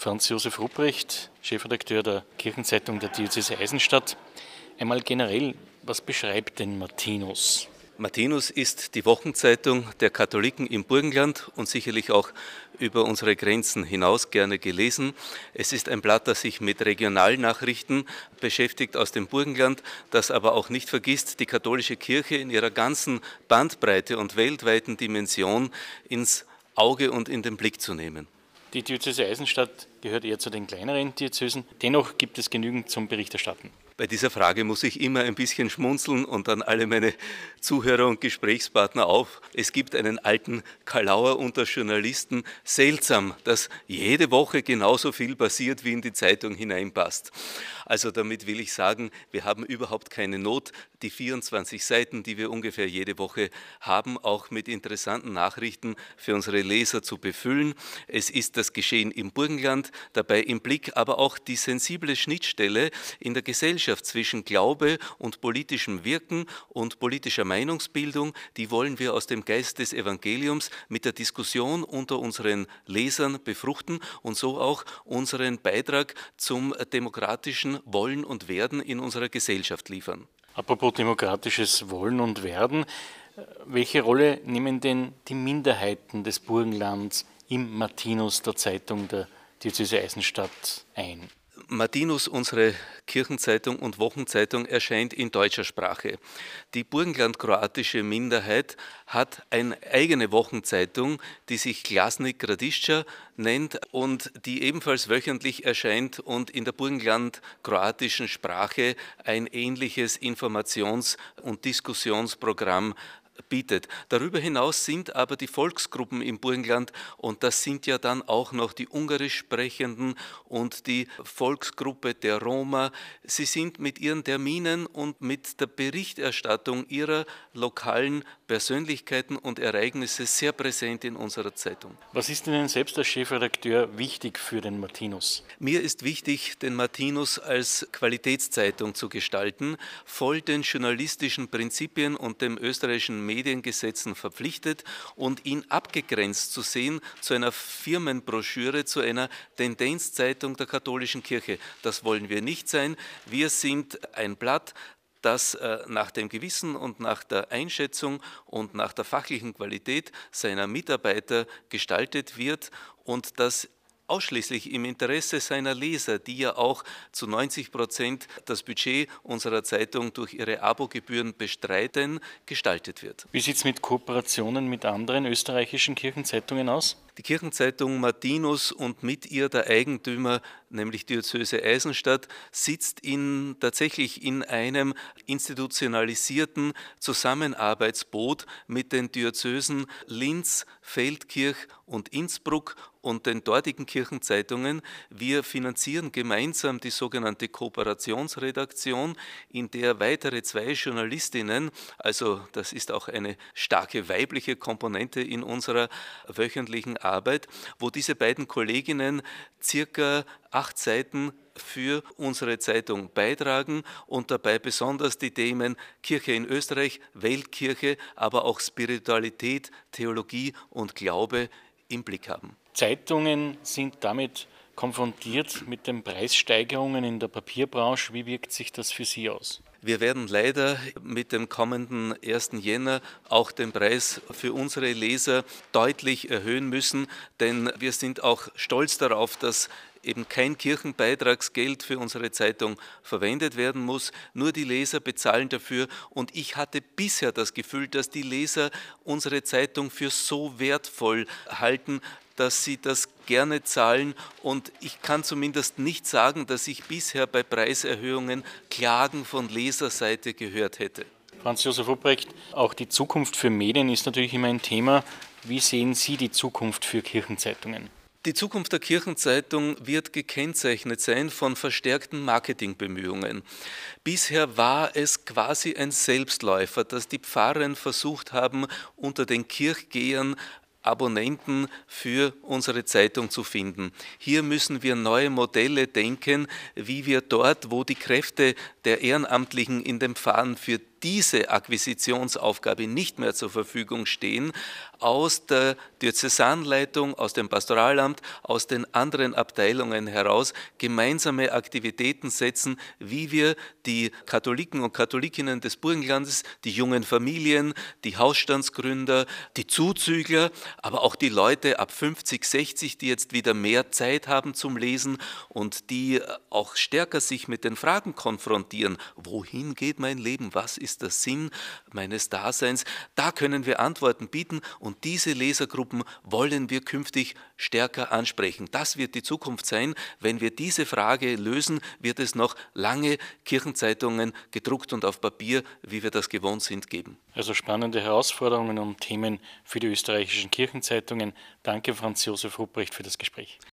Franz Josef Rupprecht, Chefredakteur der Kirchenzeitung der Diözese Eisenstadt. Einmal generell, was beschreibt denn Martinus? Martinus ist die Wochenzeitung der Katholiken im Burgenland und sicherlich auch über unsere Grenzen hinaus gerne gelesen. Es ist ein Blatt, das sich mit Regionalnachrichten beschäftigt aus dem Burgenland, das aber auch nicht vergisst, die katholische Kirche in ihrer ganzen Bandbreite und weltweiten Dimension ins Auge und in den Blick zu nehmen. Die Diözese Eisenstadt gehört eher zu den kleineren Diözesen. Dennoch gibt es genügend zum Berichterstatten. Bei dieser Frage muss ich immer ein bisschen schmunzeln und dann alle meine Zuhörer und Gesprächspartner auf. Es gibt einen alten Kalauer unter Journalisten. Seltsam, dass jede Woche genauso viel passiert, wie in die Zeitung hineinpasst. Also damit will ich sagen, wir haben überhaupt keine Not, die 24 Seiten, die wir ungefähr jede Woche haben, auch mit interessanten Nachrichten für unsere Leser zu befüllen. Es ist das Geschehen im Burgenland, dabei im Blick aber auch die sensible Schnittstelle in der Gesellschaft Gesellschaft zwischen Glaube und politischem Wirken und politischer Meinungsbildung, die wollen wir aus dem Geist des Evangeliums mit der Diskussion unter unseren Lesern befruchten und so auch unseren Beitrag zum demokratischen Wollen und Werden in unserer Gesellschaft liefern. Apropos demokratisches Wollen und Werden, welche Rolle nehmen denn die Minderheiten des Burgenlands im Martinus der Zeitung der Diözese Eisenstadt ein? Martinus, unsere Kirchenzeitung und Wochenzeitung, erscheint in deutscher Sprache. Die burgenland-kroatische Minderheit hat eine eigene Wochenzeitung, die sich Glasnik Gradišća nennt und die ebenfalls wöchentlich erscheint und in der burgenland-kroatischen Sprache ein ähnliches Informations- und Diskussionsprogramm bietet. Darüber hinaus sind aber die Volksgruppen im Burgenland, und das sind ja dann auch noch die ungarisch sprechenden und die Volksgruppe der Roma, sie sind mit ihren Terminen und mit der Berichterstattung ihrer lokalen Persönlichkeiten und Ereignisse sehr präsent in unserer Zeitung. Was ist Ihnen selbst als Chefredakteur wichtig für den Martinus? Mir ist wichtig, den Martinus als Qualitätszeitung zu gestalten, voll den journalistischen Prinzipien und dem österreichischen Mediengesetzen verpflichtet und ihn abgegrenzt zu sehen zu einer Firmenbroschüre, zu einer Tendenzzeitung der katholischen Kirche. Das wollen wir nicht sein. Wir sind ein Blatt, das äh, nach dem Gewissen und nach der Einschätzung und nach der fachlichen Qualität seiner Mitarbeiter gestaltet wird und das ausschließlich im Interesse seiner Leser, die ja auch zu 90 Prozent das Budget unserer Zeitung durch ihre Abogebühren bestreiten, gestaltet wird. Wie sieht es mit Kooperationen mit anderen österreichischen Kirchenzeitungen aus? Die Kirchenzeitung Martinus und mit ihr der Eigentümer, nämlich Diözese Eisenstadt, sitzt in, tatsächlich in einem institutionalisierten Zusammenarbeitsboot mit den Diözesen Linz, Feldkirch und Innsbruck und den dortigen Kirchenzeitungen. Wir finanzieren gemeinsam die sogenannte Kooperationsredaktion, in der weitere zwei Journalistinnen, also das ist auch eine starke weibliche Komponente in unserer wöchentlichen Arbeit, wo diese beiden Kolleginnen circa acht Seiten für unsere Zeitung beitragen und dabei besonders die Themen Kirche in Österreich, Weltkirche, aber auch Spiritualität, Theologie und Glaube im Blick haben. Zeitungen sind damit konfrontiert mit den Preissteigerungen in der Papierbranche. Wie wirkt sich das für Sie aus? Wir werden leider mit dem kommenden 1. Jänner auch den Preis für unsere Leser deutlich erhöhen müssen, denn wir sind auch stolz darauf, dass eben kein Kirchenbeitragsgeld für unsere Zeitung verwendet werden muss. Nur die Leser bezahlen dafür. Und ich hatte bisher das Gefühl, dass die Leser unsere Zeitung für so wertvoll halten, dass sie das gerne zahlen. Und ich kann zumindest nicht sagen, dass ich bisher bei Preiserhöhungen Klagen von Leserseite gehört hätte. Franz Josef Ubrecht, auch die Zukunft für Medien ist natürlich immer ein Thema. Wie sehen Sie die Zukunft für Kirchenzeitungen? Die Zukunft der Kirchenzeitung wird gekennzeichnet sein von verstärkten Marketingbemühungen. Bisher war es quasi ein Selbstläufer, dass die Pfarren versucht haben, unter den Kirchgehern Abonnenten für unsere Zeitung zu finden. Hier müssen wir neue Modelle denken, wie wir dort, wo die Kräfte der Ehrenamtlichen in den Pfarren für diese Akquisitionsaufgabe nicht mehr zur Verfügung stehen, aus der Diözesanleitung, aus dem Pastoralamt, aus den anderen Abteilungen heraus gemeinsame Aktivitäten setzen, wie wir die Katholiken und Katholikinnen des Burgenlandes, die jungen Familien, die Hausstandsgründer, die Zuzügler, aber auch die Leute ab 50, 60, die jetzt wieder mehr Zeit haben zum Lesen und die auch stärker sich mit den Fragen konfrontieren, wohin geht mein Leben, was ist der Sinn meines Daseins, da können wir Antworten bieten und diese Lesergruppen wollen wir künftig stärker ansprechen. Das wird die Zukunft sein. Wenn wir diese Frage lösen, wird es noch lange Kirchenzeitungen gedruckt und auf Papier, wie wir das gewohnt sind, geben. Also spannende Herausforderungen und Themen für die österreichischen Kirchenzeitungen. Danke, Franz Josef Ruprecht, für das Gespräch.